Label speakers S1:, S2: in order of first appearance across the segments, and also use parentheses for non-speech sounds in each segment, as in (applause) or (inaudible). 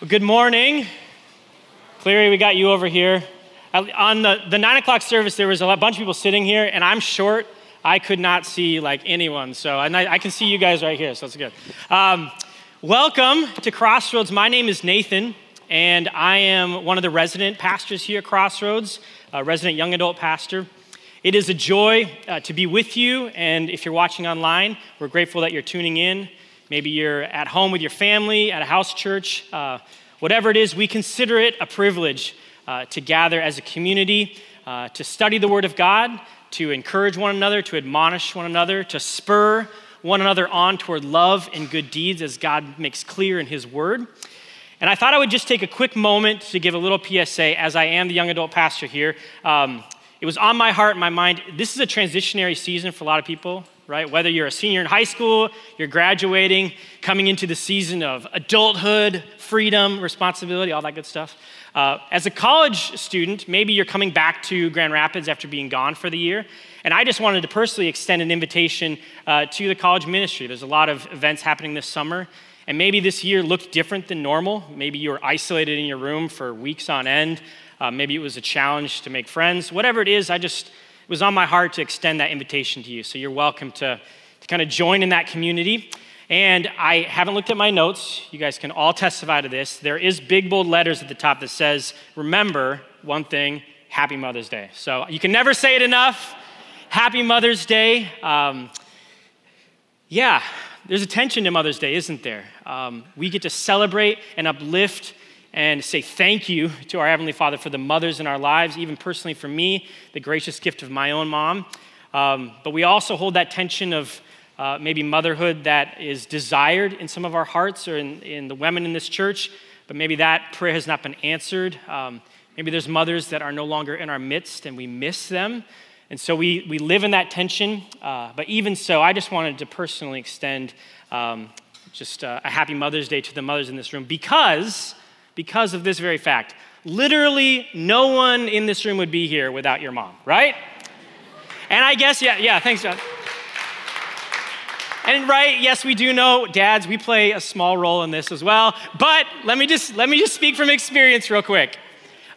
S1: Well, good morning. Cleary, we got you over here. On the, the nine o'clock service, there was a bunch of people sitting here, and I'm short. I could not see like anyone, so and I, I can see you guys right here, so that's good. Um, welcome to Crossroads. My name is Nathan, and I am one of the resident pastors here at Crossroads, a resident young adult pastor. It is a joy uh, to be with you, and if you're watching online, we're grateful that you're tuning in. Maybe you're at home with your family, at a house church. Uh, whatever it is, we consider it a privilege uh, to gather as a community, uh, to study the Word of God, to encourage one another, to admonish one another, to spur one another on toward love and good deeds as God makes clear in His Word. And I thought I would just take a quick moment to give a little PSA as I am the young adult pastor here. Um, it was on my heart and my mind. This is a transitionary season for a lot of people right? Whether you're a senior in high school, you're graduating, coming into the season of adulthood, freedom, responsibility, all that good stuff. Uh, as a college student, maybe you're coming back to Grand Rapids after being gone for the year. And I just wanted to personally extend an invitation uh, to the college ministry. There's a lot of events happening this summer. And maybe this year looked different than normal. Maybe you were isolated in your room for weeks on end. Uh, maybe it was a challenge to make friends. Whatever it is, I just was on my heart to extend that invitation to you. So you're welcome to, to kind of join in that community. And I haven't looked at my notes. You guys can all testify to this. There is big bold letters at the top that says, remember one thing, Happy Mother's Day. So you can never say it enough. Happy Mother's Day. Um, yeah, there's a tension to Mother's Day, isn't there? Um, we get to celebrate and uplift and say thank you to our Heavenly Father for the mothers in our lives, even personally for me, the gracious gift of my own mom. Um, but we also hold that tension of uh, maybe motherhood that is desired in some of our hearts or in, in, the women in this church, but maybe that prayer has not been answered. Um, maybe there's mothers that are no longer in our midst and we miss them. And so we, we live in that tension. Uh, but even so, I just wanted to personally extend um, just uh, a happy Mother's Day to the mothers in this room because because of this very fact. Literally, no one in this room would be here without your mom, right? And I guess, yeah, yeah, thanks, John. And right, yes, we do know, dads, we play a small role in this as well. But let me just let me just speak from experience real quick.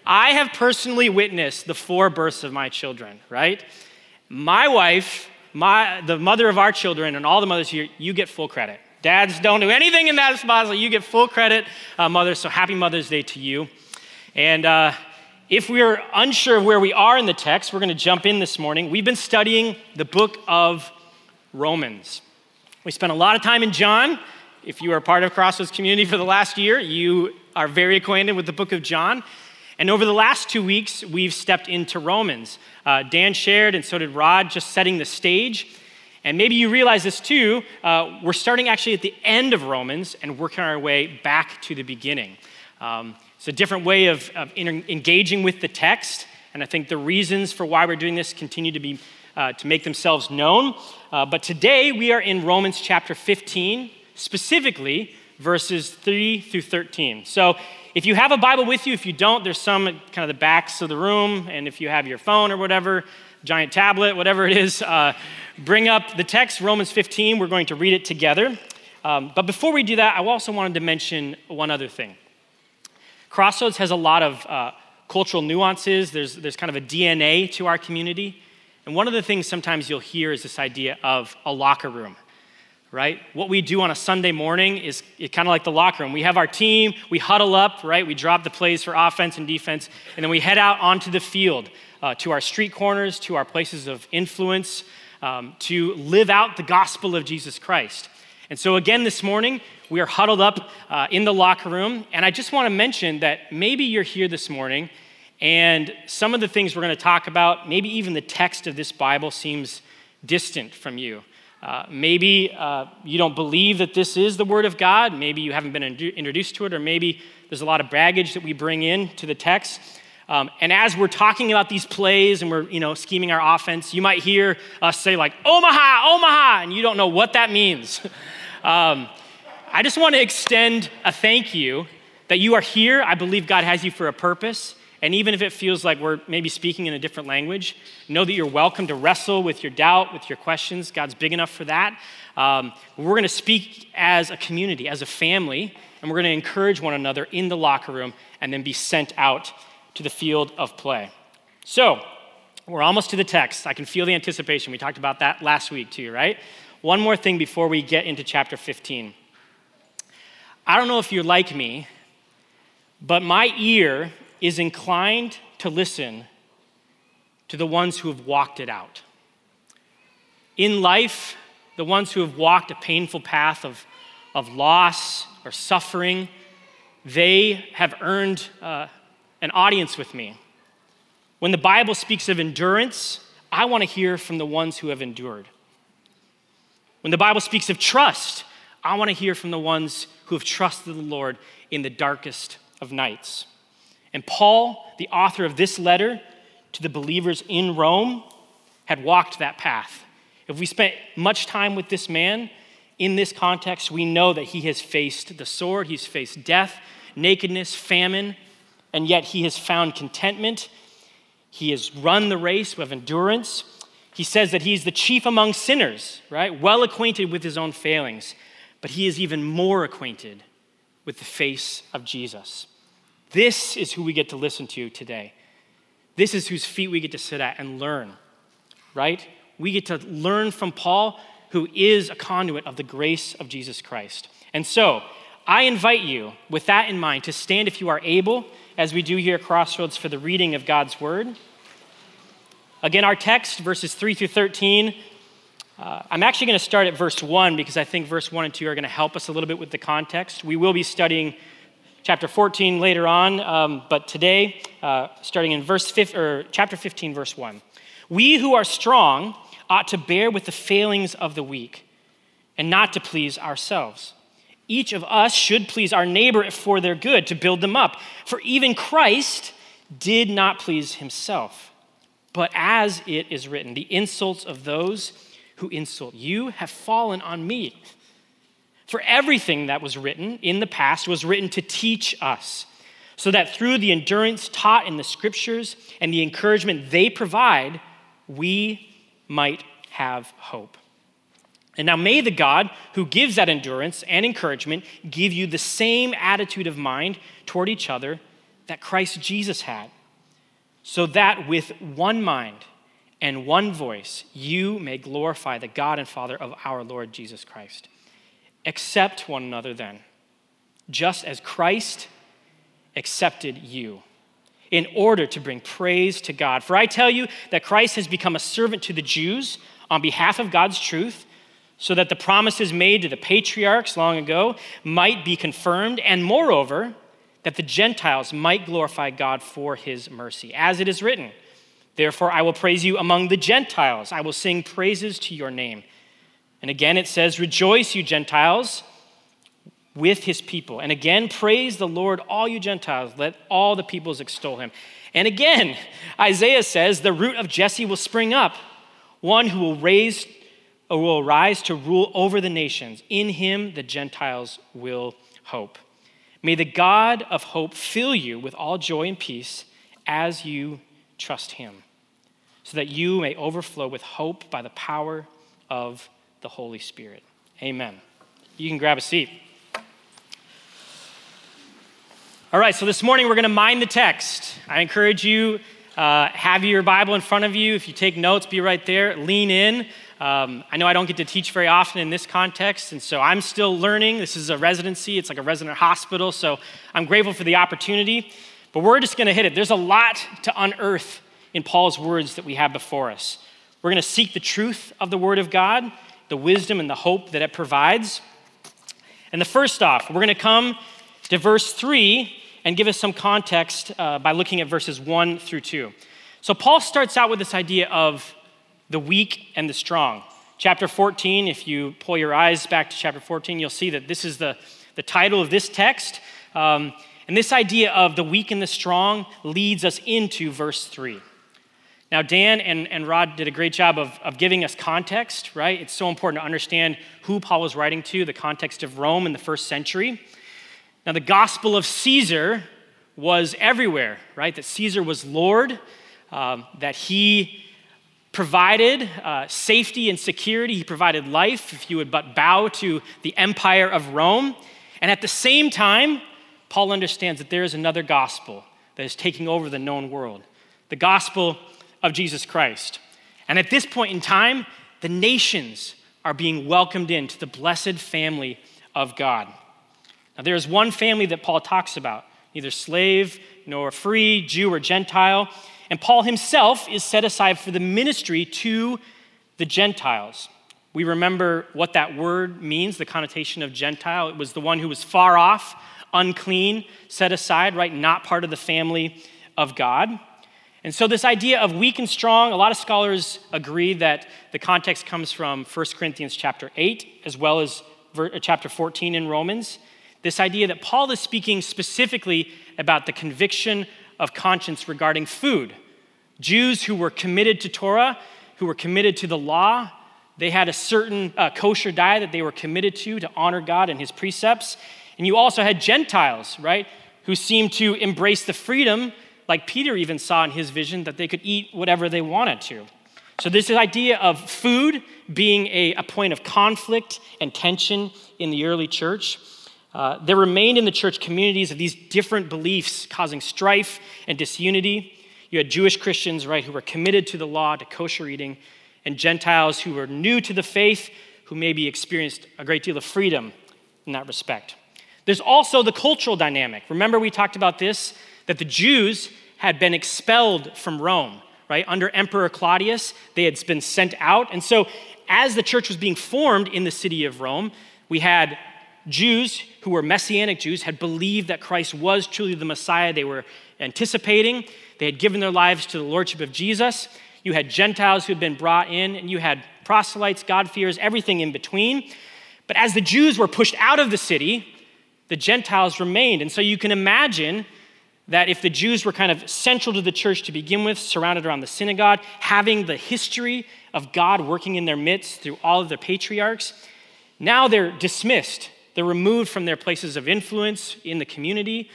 S1: I have personally witnessed the four births of my children, right? My wife, my the mother of our children, and all the mothers here, you get full credit. Dads don't do anything in that spot, you get full credit, uh, mothers. So happy Mother's Day to you. And uh, if we're unsure of where we are in the text, we're going to jump in this morning. We've been studying the book of Romans. We spent a lot of time in John. If you are part of Crossroads community for the last year, you are very acquainted with the book of John. And over the last two weeks, we've stepped into Romans. Uh, Dan shared, and so did Rod, just setting the stage. And maybe you realize this too. Uh, we're starting actually at the end of Romans and working our way back to the beginning. Um, it's a different way of, of engaging with the text, and I think the reasons for why we're doing this continue to be uh, to make themselves known. Uh, but today we are in Romans chapter 15, specifically verses 3 through 13. So if you have a Bible with you, if you don't, there's some kind of the backs of the room, and if you have your phone or whatever, giant tablet, whatever it is, uh, bring up the text, Romans 15. We're going to read it together. Um, but before we do that, I also wanted to mention one other thing. Crossroads has a lot of uh, cultural nuances, there's, there's kind of a DNA to our community. And one of the things sometimes you'll hear is this idea of a locker room, right? What we do on a Sunday morning is kind of like the locker room. We have our team, we huddle up, right? We drop the plays for offense and defense, and then we head out onto the field uh, to our street corners, to our places of influence, um, to live out the gospel of Jesus Christ. And so, again, this morning, we are huddled up uh, in the locker room. And I just want to mention that maybe you're here this morning and some of the things we're going to talk about, maybe even the text of this Bible seems distant from you. Uh, maybe uh, you don't believe that this is the Word of God. Maybe you haven't been introduced to it, or maybe there's a lot of baggage that we bring in to the text. Um, and as we're talking about these plays and we're, you know, scheming our offense, you might hear us say like, Omaha, Omaha, and you don't know what that means. (laughs) um, I just want to extend a thank you that you are here. I believe God has you for a purpose. And even if it feels like we're maybe speaking in a different language, know that you're welcome to wrestle with your doubt, with your questions. God's big enough for that. Um, we're going to speak as a community, as a family, and we're going to encourage one another in the locker room and then be sent out to the field of play. So, we're almost to the text. I can feel the anticipation. We talked about that last week too, right? One more thing before we get into chapter 15. I don't know if you're like me, but my ear is inclined to listen to the ones who have walked it out. In life, the ones who have walked a painful path of, of loss or suffering, they have earned uh, an audience with me. When the Bible speaks of endurance, I want to hear from the ones who have endured. When the Bible speaks of trust, I want to hear from the ones who have trusted the Lord in the darkest of nights. And Paul, the author of this letter to the believers in Rome, had walked that path. If we spent much time with this man in this context, we know that he has faced the sword, he's faced death, nakedness, famine, and yet he has found contentment he has run the race with endurance. He says that he's the chief among sinners, right? Well acquainted with his own failings, but he is even more acquainted with the face of Jesus. This is who we get to listen to today. This is whose feet we get to sit at and learn, right? We get to learn from Paul, who is a conduit of the grace of Jesus Christ. And so, I invite you, with that in mind, to stand if you are able as we do here at Crossroads for the reading of God's Word. Again, our text, verses 3 through 13. Uh, I'm actually going to start at verse 1 because I think verse 1 and 2 are going to help us a little bit with the context. We will be studying chapter 14 later on, um, but today, uh, starting in verse 5, or chapter 15, verse 1. We who are strong ought to bear with the failings of the weak and not to please ourselves. Each of us should please our neighbor for their good, to build them up. For even Christ did not please himself. But as it is written, the insults of those who insult you have fallen on me. For everything that was written in the past was written to teach us, so that through the endurance taught in the scriptures and the encouragement they provide, we might have hope. And now may the God who gives that endurance and encouragement give you the same attitude of mind toward each other that Christ Jesus had, so that with one mind and one voice you may glorify the God and Father of our Lord Jesus Christ. Accept one another then, just as Christ accepted you in order to bring praise to God. For I tell you that Christ has become a servant to the Jews on behalf of God's truth so that the promises made to the patriarchs long ago might be confirmed, and moreover, that the Gentiles might glorify God for his mercy. As it is written, Therefore I will praise you among the Gentiles, I will sing praises to your name. And again it says, Rejoice, you Gentiles, with his people. And again, praise the Lord, all you Gentiles, let all the peoples extol him. And again, (laughs) Isaiah says, The root of Jesse will spring up, one who will raise will arise to rule over the nations. In him, the Gentiles will hope. May the God of hope fill you with all joy and peace as you trust him, so that you may overflow with hope by the power of the Holy Spirit. Amen. You can grab a seat. All right, so this morning we're going to mind the text. I encourage you, uh, have your Bible in front of you. If you take notes, be right there. Lean in. Um, I know I don't get to teach very often in this context, and so I'm still learning. This is a residency, it's like a resident hospital, so I'm grateful for the opportunity. But we're just going to hit it. There's a lot to unearth in Paul's words that we have before us. We're going to seek the truth of the Word of God, the wisdom and the hope that it provides. And the first off, we're going to come to verse 3 and give us some context uh, by looking at verses 1 through 2. So Paul starts out with this idea of the weak and the strong. Chapter 14, if you pull your eyes back to chapter 14, you'll see that this is the, the title of this text. Um, and this idea of the weak and the strong leads us into verse 3. Now, Dan and, and Rod did a great job of, of giving us context, right? It's so important to understand who Paul was writing to, the context of Rome in the first century. Now, the gospel of Caesar was everywhere, right? That Caesar was Lord, um, that he provided uh, safety and security. He provided life if you would but bow to the empire of Rome. And at the same time, Paul understands that there is another gospel that is taking over the known world the gospel of Jesus Christ. And at this point in time, the nations are being welcomed into the blessed family of God. Now, there is one family that Paul talks about neither slave nor free, Jew or Gentile. And Paul himself is set aside for the ministry to the Gentiles. We remember what that word means, the connotation of Gentile. It was the one who was far off, unclean, set aside, right? Not part of the family of God. And so, this idea of weak and strong, a lot of scholars agree that the context comes from 1 Corinthians chapter 8, as well as uh, chapter 14 in Romans. This idea that Paul is speaking specifically about the conviction of conscience regarding food. Jews who were committed to Torah, who were committed to the law, they had a certain uh, kosher diet that they were committed to to honor God and his precepts. And you also had Gentiles, right, who seemed to embrace the freedom, like Peter even saw in his vision, that they could eat whatever they wanted to. So, this idea of food being a, a point of conflict and tension in the early church. Uh, there remained in the church communities of these different beliefs causing strife and disunity. You had Jewish Christians, right, who were committed to the law, to kosher eating, and Gentiles who were new to the faith, who maybe experienced a great deal of freedom in that respect. There's also the cultural dynamic. Remember, we talked about this that the Jews had been expelled from Rome, right? Under Emperor Claudius, they had been sent out. And so, as the church was being formed in the city of Rome, we had Jews who were Messianic Jews, had believed that Christ was truly the Messiah they were anticipating. They had given their lives to the Lordship of Jesus. You had Gentiles who had been brought in, and you had proselytes, God-fearers, everything in between. But as the Jews were pushed out of the city, the Gentiles remained. And so you can imagine that if the Jews were kind of central to the church to begin with, surrounded around the synagogue, having the history of God working in their midst through all of the patriarchs, now they're dismissed. They're removed from their places of influence in the community,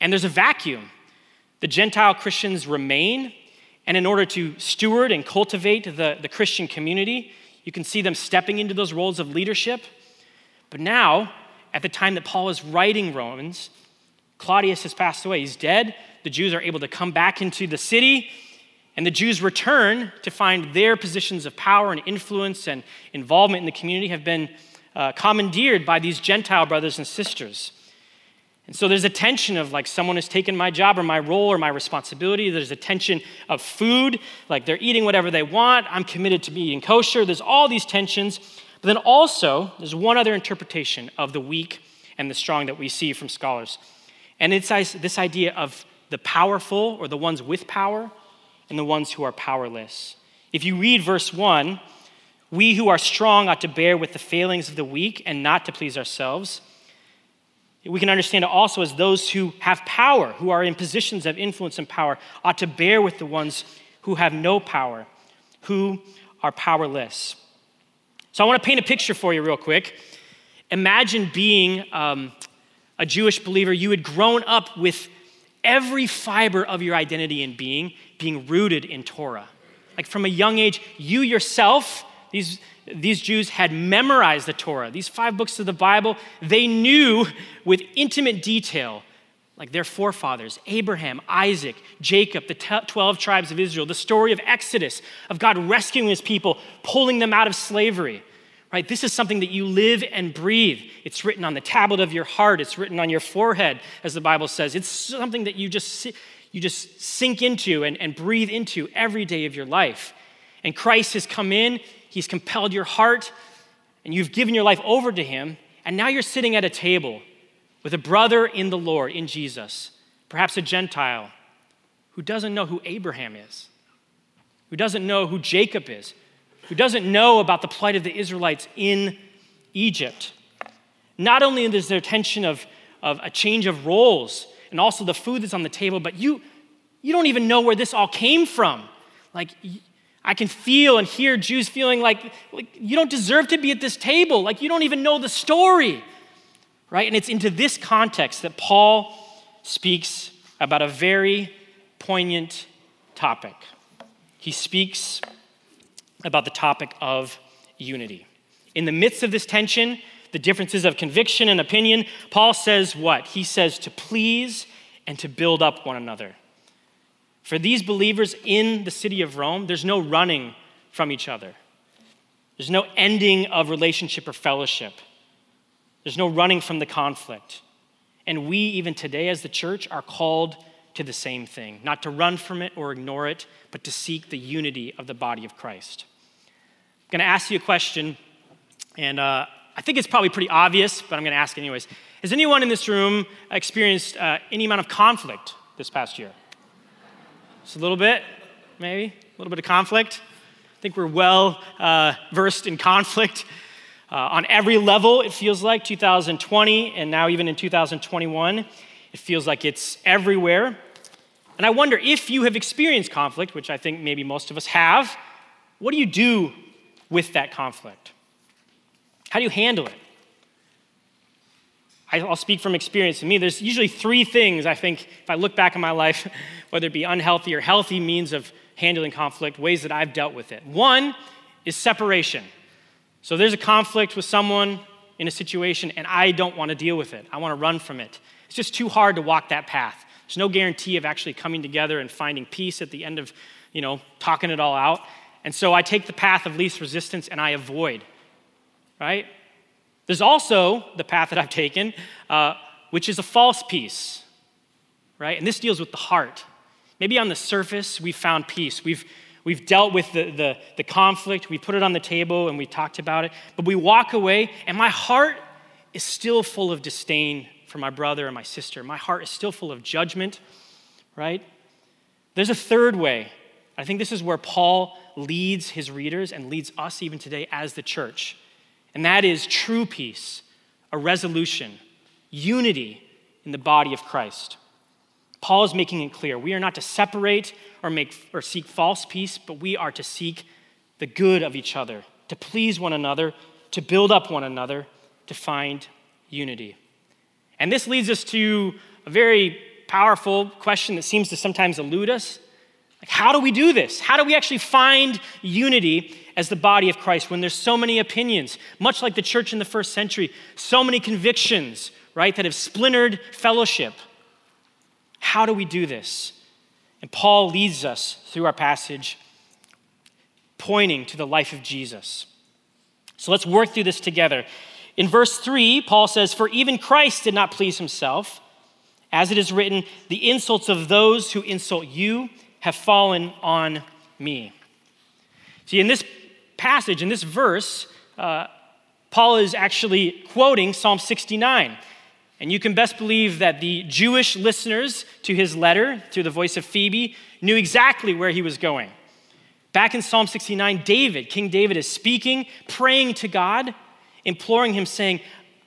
S1: and there's a vacuum. The Gentile Christians remain, and in order to steward and cultivate the, the Christian community, you can see them stepping into those roles of leadership. But now, at the time that Paul is writing Romans, Claudius has passed away. He's dead. The Jews are able to come back into the city, and the Jews return to find their positions of power and influence and involvement in the community have been uh, commandeered by these Gentile brothers and sisters. And so there's a tension of like someone has taken my job or my role or my responsibility. There's a tension of food, like they're eating whatever they want. I'm committed to being kosher. There's all these tensions. But then also, there's one other interpretation of the weak and the strong that we see from scholars. And it's this idea of the powerful or the ones with power and the ones who are powerless. If you read verse 1, we who are strong ought to bear with the failings of the weak and not to please ourselves. We can understand it also as those who have power, who are in positions of influence and power, ought to bear with the ones who have no power, who are powerless. So I want to paint a picture for you, real quick. Imagine being um, a Jewish believer. You had grown up with every fiber of your identity and being being rooted in Torah. Like from a young age, you yourself, these these Jews had memorized the Torah, these five books of the Bible. They knew with intimate detail, like their forefathers Abraham, Isaac, Jacob, the 12 tribes of Israel, the story of Exodus, of God rescuing his people, pulling them out of slavery. Right? This is something that you live and breathe. It's written on the tablet of your heart, it's written on your forehead, as the Bible says. It's something that you just, you just sink into and, and breathe into every day of your life. And Christ has come in, He's compelled your heart, and you've given your life over to Him, and now you're sitting at a table with a brother in the Lord, in Jesus, perhaps a Gentile who doesn't know who Abraham is, who doesn't know who Jacob is, who doesn't know about the plight of the Israelites in Egypt. Not only is there tension of, of a change of roles and also the food that's on the table, but you, you don't even know where this all came from. Like, I can feel and hear Jews feeling like, like you don't deserve to be at this table, like you don't even know the story, right? And it's into this context that Paul speaks about a very poignant topic. He speaks about the topic of unity. In the midst of this tension, the differences of conviction and opinion, Paul says what? He says to please and to build up one another. For these believers in the city of Rome, there's no running from each other. There's no ending of relationship or fellowship. There's no running from the conflict. And we, even today as the church, are called to the same thing not to run from it or ignore it, but to seek the unity of the body of Christ. I'm going to ask you a question, and uh, I think it's probably pretty obvious, but I'm going to ask anyways. Has anyone in this room experienced uh, any amount of conflict this past year? Just a little bit, maybe? A little bit of conflict? I think we're well uh, versed in conflict. Uh, on every level, it feels like 2020, and now even in 2021, it feels like it's everywhere. And I wonder if you have experienced conflict, which I think maybe most of us have, what do you do with that conflict? How do you handle it? I'll speak from experience. To me, there's usually three things I think, if I look back in my life, (laughs) whether it be unhealthy or healthy means of handling conflict, ways that I've dealt with it. One is separation. So there's a conflict with someone in a situation, and I don't want to deal with it. I want to run from it. It's just too hard to walk that path. There's no guarantee of actually coming together and finding peace at the end of, you know, talking it all out. And so I take the path of least resistance and I avoid, right? There's also the path that I've taken, uh, which is a false peace, right? And this deals with the heart. Maybe on the surface, we've found peace. We've, we've dealt with the, the, the conflict, we put it on the table and we talked about it, but we walk away, and my heart is still full of disdain for my brother and my sister. My heart is still full of judgment, right? There's a third way. I think this is where Paul leads his readers and leads us even today as the church and that is true peace, a resolution, unity in the body of Christ. Paul is making it clear we are not to separate or make or seek false peace, but we are to seek the good of each other, to please one another, to build up one another, to find unity. And this leads us to a very powerful question that seems to sometimes elude us. Like, how do we do this? How do we actually find unity as the body of Christ when there's so many opinions, much like the church in the first century, so many convictions, right, that have splintered fellowship? How do we do this? And Paul leads us through our passage pointing to the life of Jesus. So let's work through this together. In verse 3, Paul says, For even Christ did not please himself. As it is written, the insults of those who insult you have fallen on me. See, in this passage, in this verse, uh, Paul is actually quoting Psalm 69. And you can best believe that the Jewish listeners to his letter, through the voice of Phoebe, knew exactly where he was going. Back in Psalm 69, David, King David, is speaking, praying to God, imploring him, saying,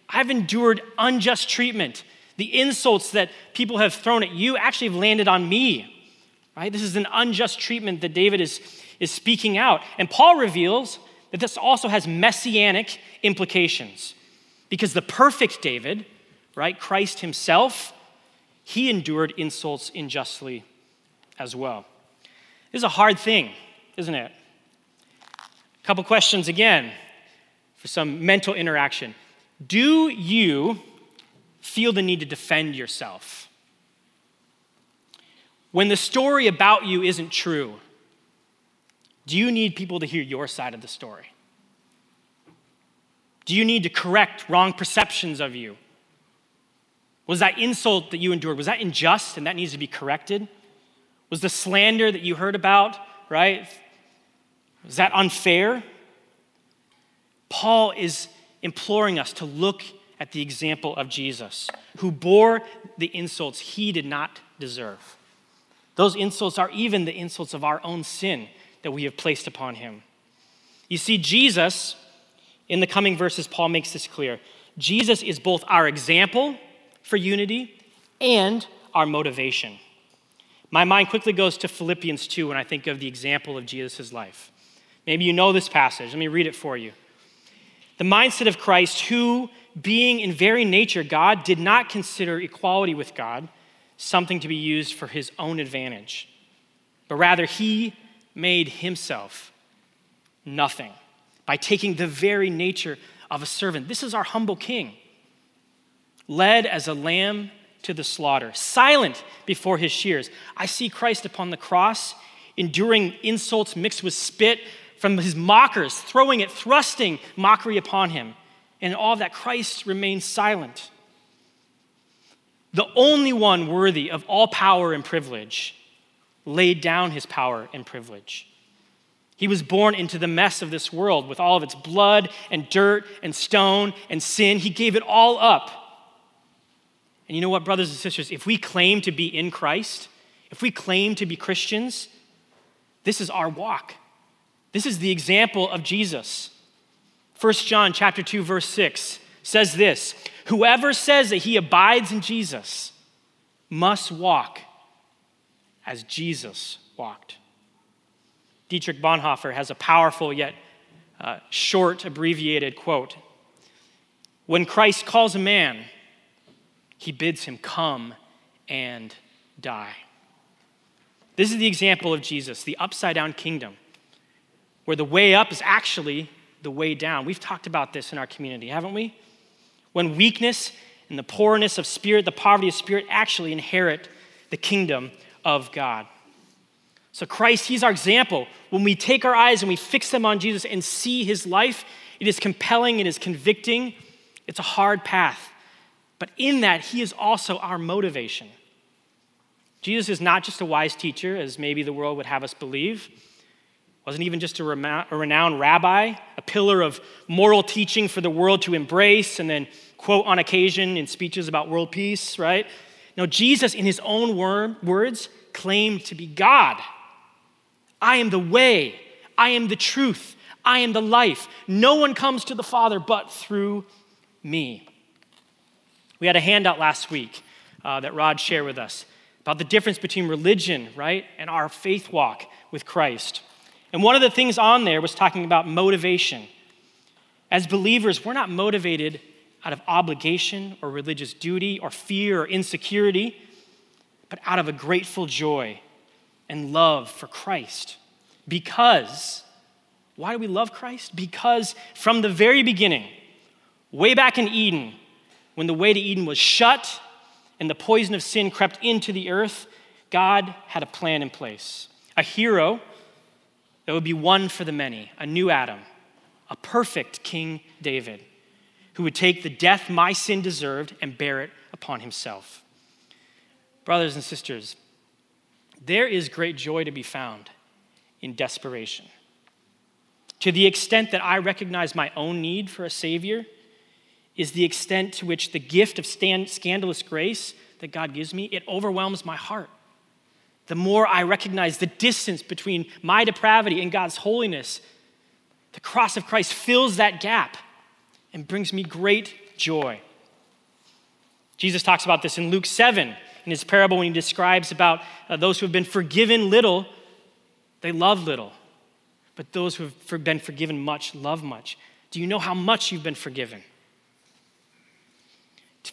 S1: I've endured unjust treatment. The insults that people have thrown at you actually have landed on me. Right? This is an unjust treatment that David is, is speaking out. And Paul reveals that this also has messianic implications. Because the perfect David, right, Christ himself, he endured insults unjustly as well. This is a hard thing, isn't it? A couple questions again for some mental interaction. Do you feel the need to defend yourself? When the story about you isn't true, do you need people to hear your side of the story? Do you need to correct wrong perceptions of you? Was that insult that you endured, was that unjust and that needs to be corrected? Was the slander that you heard about, right? Was that unfair? Paul is imploring us to look at the example of Jesus, who bore the insults he did not deserve. Those insults are even the insults of our own sin that we have placed upon him. You see, Jesus, in the coming verses, Paul makes this clear. Jesus is both our example for unity and our motivation. My mind quickly goes to Philippians 2 when I think of the example of Jesus' life. Maybe you know this passage. Let me read it for you. The mindset of Christ, who, being in very nature God, did not consider equality with God something to be used for his own advantage, but rather he made himself nothing by taking the very nature of a servant. This is our humble king, led as a lamb to the slaughter, silent before his shears. I see Christ upon the cross, enduring insults mixed with spit from his mockers, throwing it, thrusting mockery upon him. And all that, Christ remains silent. The only one worthy of all power and privilege laid down his power and privilege. He was born into the mess of this world with all of its blood and dirt and stone and sin. He gave it all up. And you know what, brothers and sisters? If we claim to be in Christ, if we claim to be Christians, this is our walk. This is the example of Jesus. 1 John chapter 2 verse 6 says this, whoever says that he abides in Jesus must walk as Jesus walked. Dietrich Bonhoeffer has a powerful yet uh, short, abbreviated quote. When Christ calls a man, he bids him come and die. This is the example of Jesus, the upside down kingdom, where the way up is actually the way down. We've talked about this in our community, haven't we? When weakness and the poorness of spirit, the poverty of spirit actually inherit the kingdom of God. So, Christ, He's our example. When we take our eyes and we fix them on Jesus and see His life, it is compelling, it is convicting, it's a hard path. But in that, He is also our motivation. Jesus is not just a wise teacher, as maybe the world would have us believe. Wasn't even just a, renowned rabbi, a pillar of moral teaching for the world to embrace and then quote on occasion in speeches about world peace, right? No, Jesus, in his own words, claimed to be God. I am the way, I am the truth, I am the life. No one comes to the Father but through me. We had a handout last week uh, that Rod shared with us about the difference between religion, right, and our faith walk with Christ. And one of the things on there was talking about motivation. As believers, we're not motivated out of obligation or religious duty or fear or insecurity, but out of a grateful joy and love for Christ. Because, why do we love Christ? Because from the very beginning, way back in Eden, when the way to Eden was shut and the poison of sin crept into the earth, God had a plan in place. A hero that would be one for the many, a new Adam, a perfect King David, who would take the death my sin deserved and bear it upon himself. Brothers and sisters, there is great joy to be found in desperation. To the extent that I recognize my own need for a Savior, is the extent to which the gift of scandalous grace that God gives me, it overwhelms my heart. The more I recognize the distance between my depravity and God's holiness, the cross of Christ fills that gap and brings me great joy. Jesus talks about this in Luke 7 in his parable when he describes about uh, those who have been forgiven little, they love little. But those who have been forgiven much love much. Do you know how much you've been forgiven?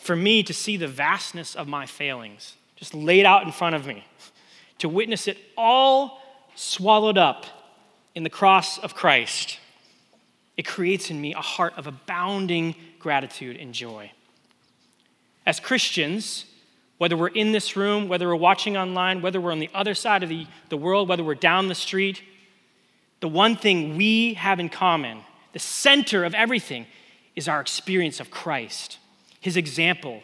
S1: For me to see the vastness of my failings just laid out in front of me, to witness it all swallowed up in the cross of Christ, it creates in me a heart of abounding gratitude and joy. As Christians, whether we're in this room, whether we're watching online, whether we're on the other side of the, the world, whether we're down the street, the one thing we have in common, the center of everything, is our experience of Christ, his example,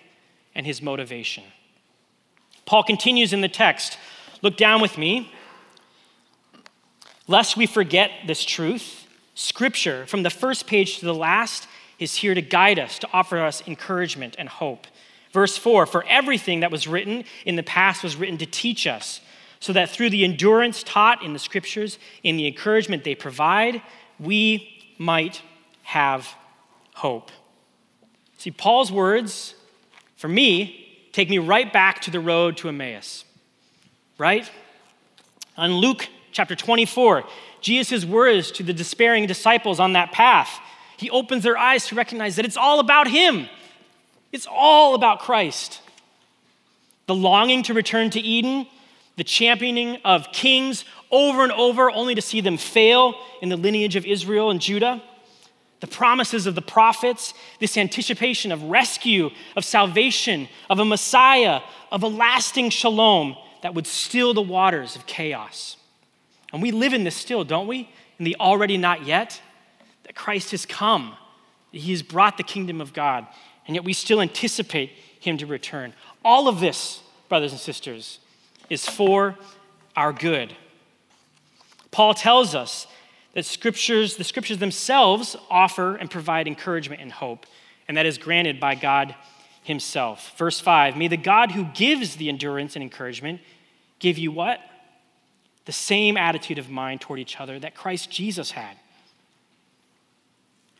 S1: and his motivation. Paul continues in the text look down with me. Lest we forget this truth, Scripture, from the first page to the last, is here to guide us, to offer us encouragement and hope. Verse 4 For everything that was written in the past was written to teach us, so that through the endurance taught in the scriptures, in the encouragement they provide, we might have hope. See, Paul's words, for me, take me right back to the road to Emmaus, right? On Luke chapter 24, Jesus' words to the despairing disciples on that path, he opens their eyes to recognize that it's all about him. It's all about Christ. The longing to return to Eden, the championing of kings over and over, only to see them fail in the lineage of Israel and Judah, the promises of the prophets, this anticipation of rescue, of salvation, of a Messiah, of a lasting shalom that would still the waters of chaos. And we live in this still, don't we? In the already not yet, that Christ has come, he has brought the kingdom of God, and yet we still anticipate him to return. All of this, brothers and sisters, is for our good. Paul tells us that scriptures, the scriptures themselves offer and provide encouragement and hope, and that is granted by God Himself. Verse 5 May the God who gives the endurance and encouragement give you what? The same attitude of mind toward each other that Christ Jesus had.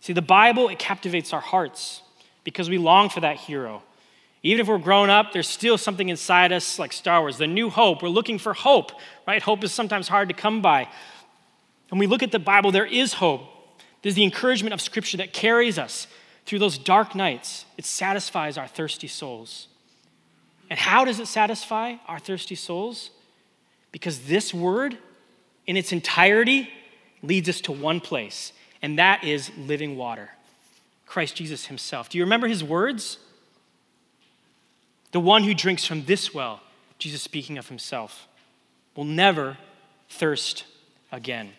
S1: See, the Bible, it captivates our hearts because we long for that hero. Even if we're grown up, there's still something inside us like Star Wars, the new hope. We're looking for hope, right? Hope is sometimes hard to come by. When we look at the Bible, there is hope. There's the encouragement of Scripture that carries us through those dark nights. It satisfies our thirsty souls. And how does it satisfy our thirsty souls? Because this word, in its entirety, leads us to one place, and that is living water Christ Jesus Himself. Do you remember His words? The one who drinks from this well, Jesus speaking of Himself, will never thirst again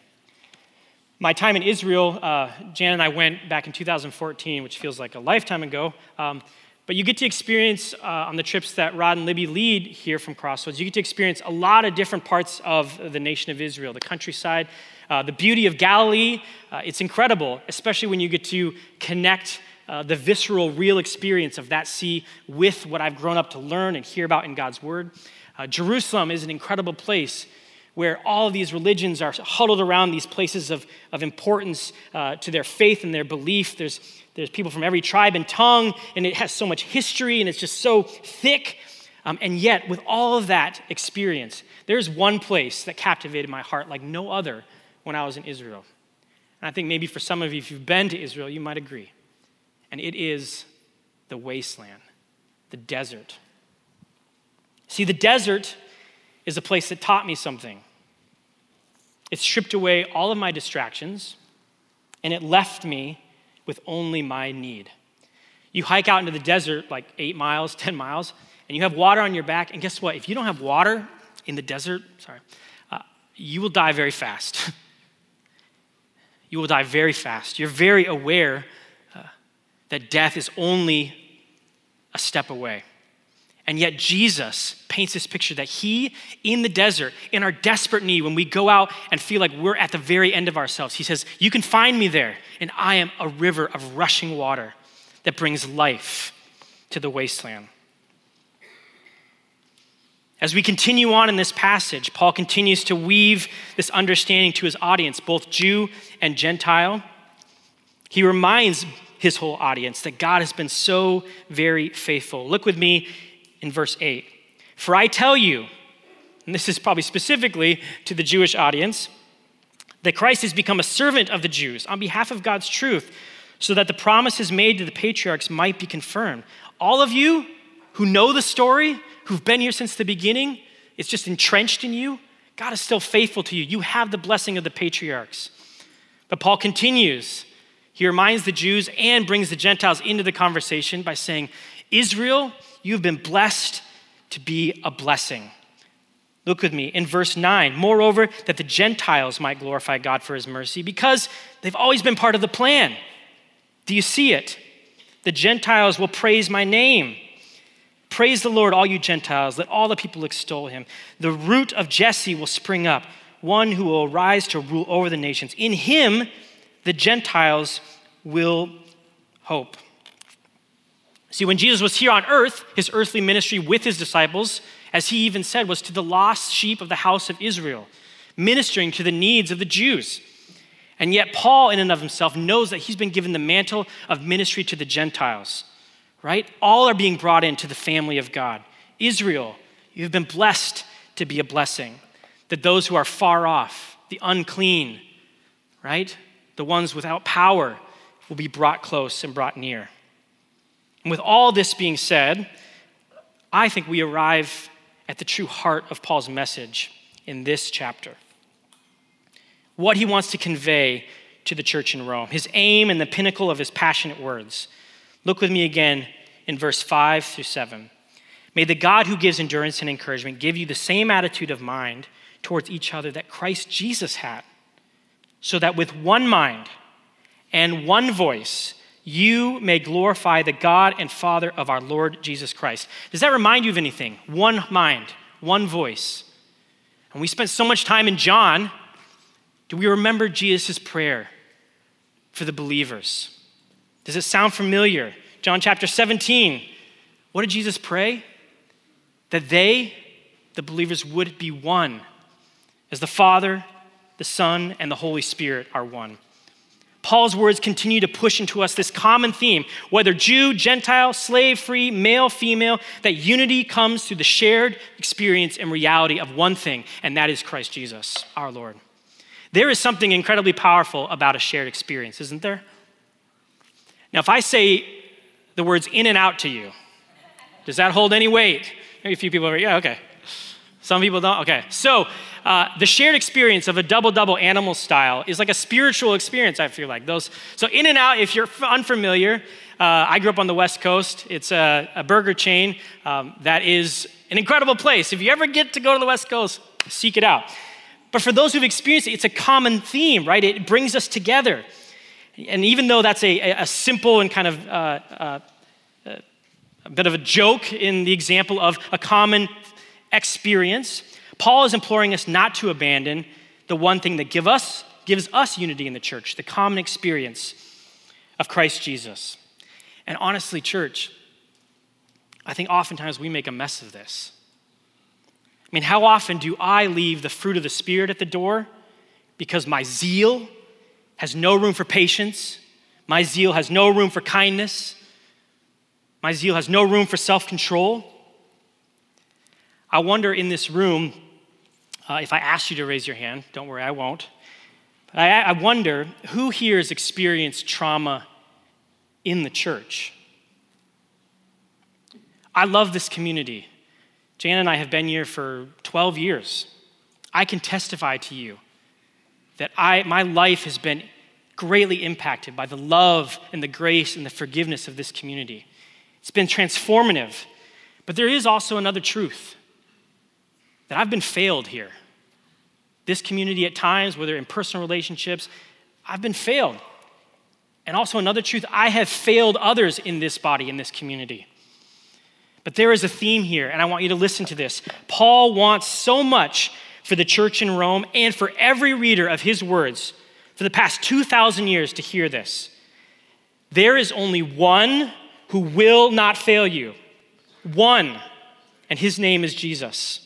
S1: my time in Israel, uh, Jan and I went back in 2014, which feels like a lifetime ago. Um, but you get to experience uh, on the trips that Rod and Libby lead here from Crossroads, you get to experience a lot of different parts of the nation of Israel, the countryside, uh, the beauty of Galilee. Uh, it's incredible, especially when you get to connect uh, the visceral, real experience of that sea with what I've grown up to learn and hear about in God's Word. Uh, Jerusalem is an incredible place where all of these religions are huddled around these places of, of importance uh, to their faith and their belief. There's, there's people from every tribe and tongue, and it has so much history, and it's just so thick. Um, and yet, with all of that experience, there's one place that captivated my heart like no other when I was in Israel. And I think maybe for some of you, if you've been to Israel, you might agree. And it is the wasteland, the desert. See, the desert is a place that taught me something. It stripped away all of my distractions, and it left me with only my need. You hike out into the desert like eight miles, (laughs) 10 miles, and you have water on your back, and guess what? If you don't have water in the desert, sorry, uh, you will die very fast. (laughs) you will die very fast. You're very aware uh, that death is only a step away. And yet, Jesus paints this picture that He, in the desert, in our desperate need, when we go out and feel like we're at the very end of ourselves, He says, You can find me there, and I am a river of rushing water that brings life to the wasteland. As we continue on in this passage, Paul continues to weave this understanding to his audience, both Jew and Gentile. He reminds his whole audience that God has been so very faithful. Look with me in verse 8. For I tell you, and this is probably specifically to the Jewish audience, that Christ has become a servant of the Jews on behalf of God's truth, so that the promises made to the patriarchs might be confirmed. All of you who know the story, who've been here since the beginning, it's just entrenched in you. God is still faithful to you. You have the blessing of the patriarchs. But Paul continues. He reminds the Jews and brings the Gentiles into the conversation by saying, Israel You've been blessed to be a blessing. Look with me in verse 9. Moreover, that the Gentiles might glorify God for his mercy, because they've always been part of the plan. Do you see it? The Gentiles will praise my name. Praise the Lord, all you Gentiles. Let all the people extol him. The root of Jesse will spring up, one who will arise to rule over the nations. In him, the Gentiles will hope. See, when Jesus was here on earth, his earthly ministry with his disciples, as he even said, was to the lost sheep of the house of Israel, ministering to the needs of the Jews. And yet, Paul, in and of himself, knows that he's been given the mantle of ministry to the Gentiles, right? All are being brought into the family of God. Israel, you've been blessed to be a blessing. That those who are far off, the unclean, right? The ones without power will be brought close and brought near. And with all this being said, I think we arrive at the true heart of Paul's message in this chapter. What he wants to convey to the church in Rome, his aim and the pinnacle of his passionate words. Look with me again in verse 5 through 7. May the God who gives endurance and encouragement give you the same attitude of mind towards each other that Christ Jesus had, so that with one mind and one voice, you may glorify the God and Father of our Lord Jesus Christ. Does that remind you of anything? One mind, one voice. And we spent so much time in John. Do we remember Jesus' prayer for the believers? Does it sound familiar? John chapter 17. What did Jesus pray? That they, the believers, would be one, as the Father, the Son, and the Holy Spirit are one. Paul's words continue to push into us this common theme whether Jew, Gentile, slave free, male, female, that unity comes through the shared experience and reality of one thing, and that is Christ Jesus, our Lord. There is something incredibly powerful about a shared experience, isn't there? Now, if I say the words In-N-Out to you, does that hold any weight? Maybe a few people are, yeah, okay. Some people don't? Okay. So, uh, the shared experience of a double double animal style is like a spiritual experience, I feel like. Those, so, In-N-Out, if you're unfamiliar, uh, I grew up on the West Coast. It's a, a burger chain um, that is an incredible place. If you ever get to go to the West Coast, seek it out. But for those who've experienced it, it's a common theme, right? It brings us together. And even though that's a, a simple and kind of uh, uh, a bit of a joke in the example of a common experience, Paul is imploring us not to abandon the one thing that give us, gives us unity in the church, the common experience of Christ Jesus. And honestly, church, I think oftentimes we make a mess of this. I mean, how often do I leave the fruit of the Spirit at the door because my zeal has no room for patience, my zeal has no room for kindness, my zeal has no room for self control? I wonder in this room, uh, if I asked you to raise your hand, don't worry, I won't. But I, I wonder who here has experienced trauma in the church? I love this community. Jan and I have been here for 12 years. I can testify to you that I, my life has been greatly impacted by the love and the grace and the forgiveness of this community. It's been transformative. But there is also another truth that I've been failed here. This community, at times, whether in personal relationships, I've been failed. And also, another truth, I have failed others in this body, in this community. But there is a theme here, and I want you to listen to this. Paul wants so much for the church in Rome and for every reader of his words for the past 2,000 years to hear this. There is only one who will not fail you. One, and his name is Jesus.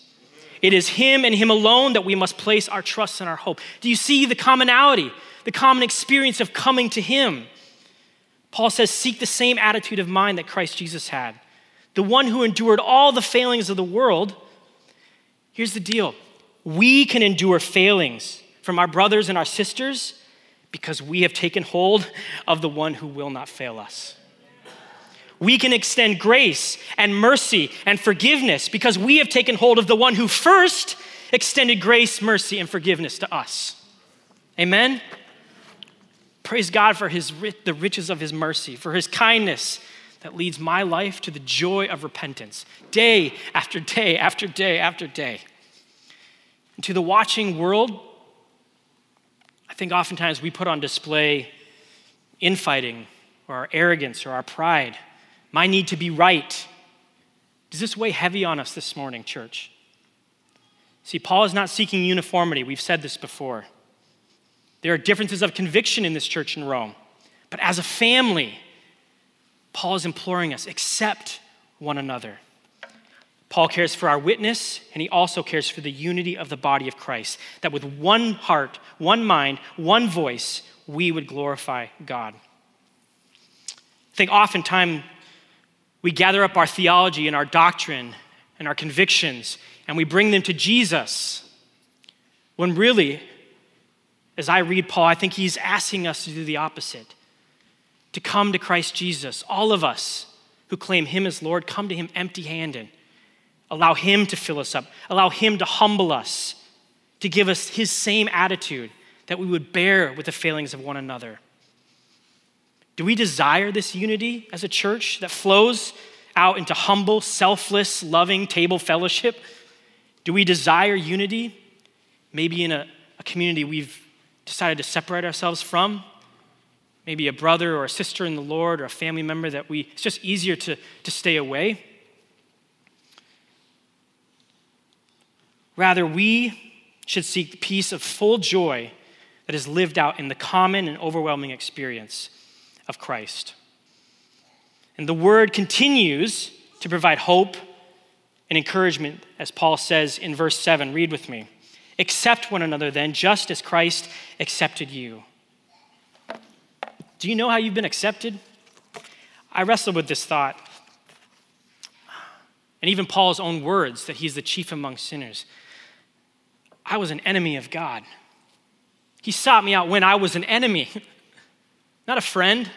S1: It is him and him alone that we must place our trust and our hope. Do you see the commonality, the common experience of coming to him? Paul says, Seek the same attitude of mind that Christ Jesus had. The one who endured all the failings of the world. Here's the deal we can endure failings from our brothers and our sisters because we have taken hold of the one who will not fail us. We can extend grace and mercy and forgiveness because we have taken hold of the one who first extended grace, mercy, and forgiveness to us. Amen? Praise God for his, the riches of his mercy, for his kindness that leads my life to the joy of repentance, day after day after day after day. And to the watching world, I think oftentimes we put on display infighting or our arrogance or our pride my need to be right. Does this weigh heavy on us this morning, church? See, Paul is not seeking uniformity. We've said this before. There are differences of conviction in this church in Rome. But as a family, Paul is imploring us accept one another. Paul cares for our witness, and he also cares for the unity of the body of Christ, that with one heart, one mind, one voice, we would glorify God. I think oftentimes we gather up our theology and our doctrine and our convictions and we bring them to Jesus. When really, as I read Paul, I think he's asking us to do the opposite to come to Christ Jesus. All of us who claim him as Lord, come to him empty handed. Allow him to fill us up, allow him to humble us, to give us his same attitude that we would bear with the failings of one another. Do we desire this unity as a church that flows out into humble, selfless, loving table fellowship? Do we desire unity? Maybe in a, a community we've decided to separate ourselves from? Maybe a brother or a sister in the Lord or a family member that we, it's just easier to, to stay away. Rather, we should seek the peace of full joy that is lived out in the common and overwhelming experience of Christ. And the word continues to provide hope and encouragement, as Paul says in verse 7. Read with me. Accept one another then, just as Christ accepted you. Do you know how you've been accepted? I wrestled with this thought. And even Paul's own words that he's the chief among sinners. I was an enemy of God. He sought me out when I was an enemy, (laughs) not a friend.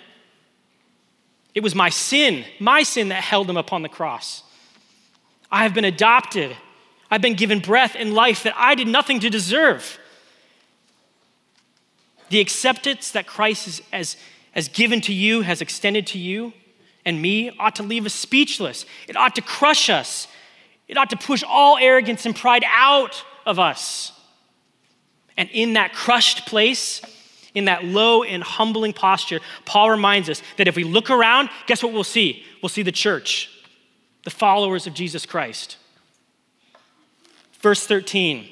S1: It was my sin, my sin that held him upon the cross. I have been adopted. I've been given breath and life that I did nothing to deserve. The acceptance that Christ has, has, has given to you, has extended to you and me, ought to leave us speechless. It ought to crush us. It ought to push all arrogance and pride out of us. And in that crushed place, in that low and humbling posture, Paul reminds us that if we look around, guess what we'll see? We'll see the church, the followers of Jesus Christ. Verse 13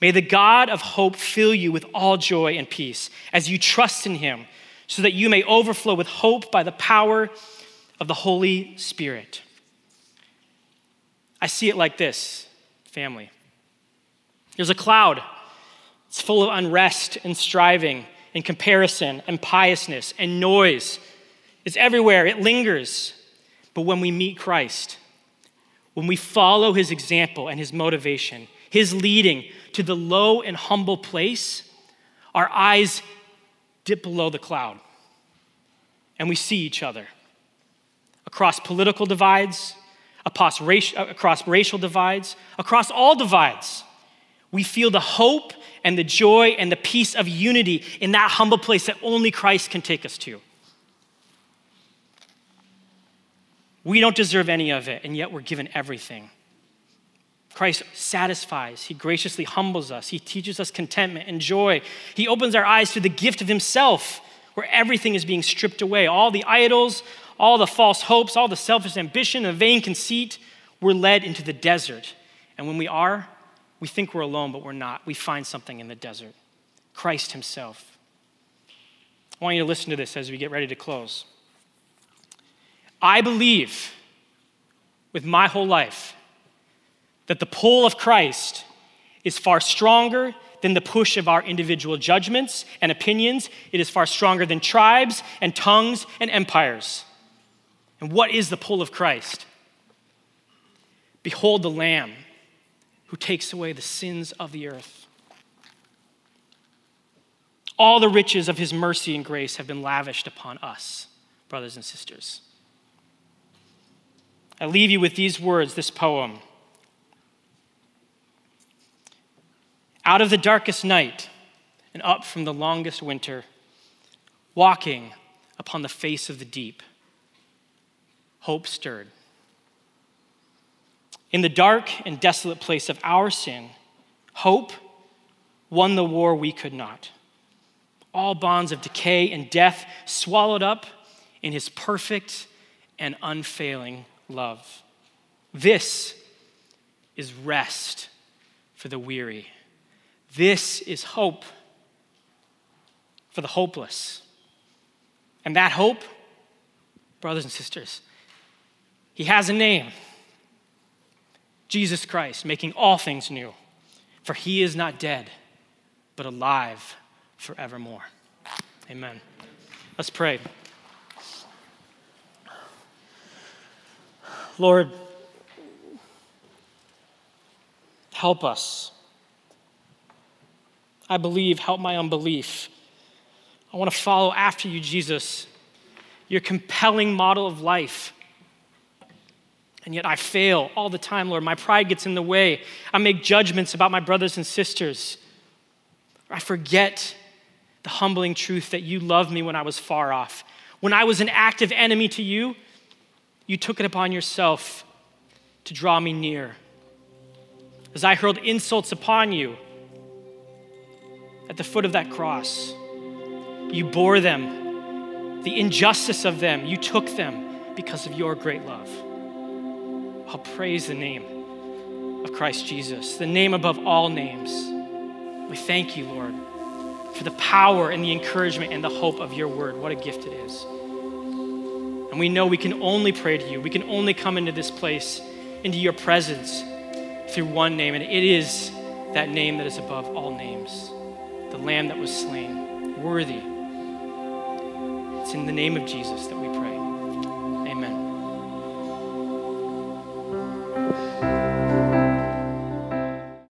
S1: May the God of hope fill you with all joy and peace as you trust in him, so that you may overflow with hope by the power of the Holy Spirit. I see it like this, family. There's a cloud. It's full of unrest and striving and comparison and piousness and noise. It's everywhere, it lingers. But when we meet Christ, when we follow his example and his motivation, his leading to the low and humble place, our eyes dip below the cloud and we see each other across political divides, across racial divides, across all divides. We feel the hope and the joy and the peace of unity in that humble place that only Christ can take us to. We don't deserve any of it, and yet we're given everything. Christ satisfies, He graciously humbles us, He teaches us contentment and joy. He opens our eyes to the gift of Himself, where everything is being stripped away. All the idols, all the false hopes, all the selfish ambition, the vain conceit, we're led into the desert. And when we are, we think we're alone, but we're not. We find something in the desert Christ Himself. I want you to listen to this as we get ready to close. I believe with my whole life that the pull of Christ is far stronger than the push of our individual judgments and opinions. It is far stronger than tribes and tongues and empires. And what is the pull of Christ? Behold the Lamb who takes away the sins of the earth. All the riches of his mercy and grace have been lavished upon us, brothers and sisters. I leave you with these words, this poem. Out of the darkest night and up from the longest winter, walking upon the face of the deep, hope stirred. In the dark and desolate place of our sin, hope won the war we could not. All bonds of decay and death swallowed up in his perfect and unfailing love. This is rest for the weary. This is hope for the hopeless. And that hope, brothers and sisters, he has a name. Jesus Christ, making all things new. For he is not dead, but alive forevermore. Amen. Let's pray. Lord, help us. I believe, help my unbelief. I want to follow after you, Jesus, your compelling model of life. And yet I fail all the time, Lord. My pride gets in the way. I make judgments about my brothers and sisters. I forget the humbling truth that you loved me when I was far off. When I was an active enemy to you, you took it upon yourself to draw me near. As I hurled insults upon you at the foot of that cross, you bore them, the injustice of them, you took them because of your great love. I'll praise the name of Christ Jesus, the name above all names. We thank you, Lord for the power and the encouragement and the hope of your word. What a gift it is. And we know we can only pray to you. We can only come into this place, into your presence, through one name, and it is that name that is above all names the Lamb that was slain, worthy. It's in the name of Jesus that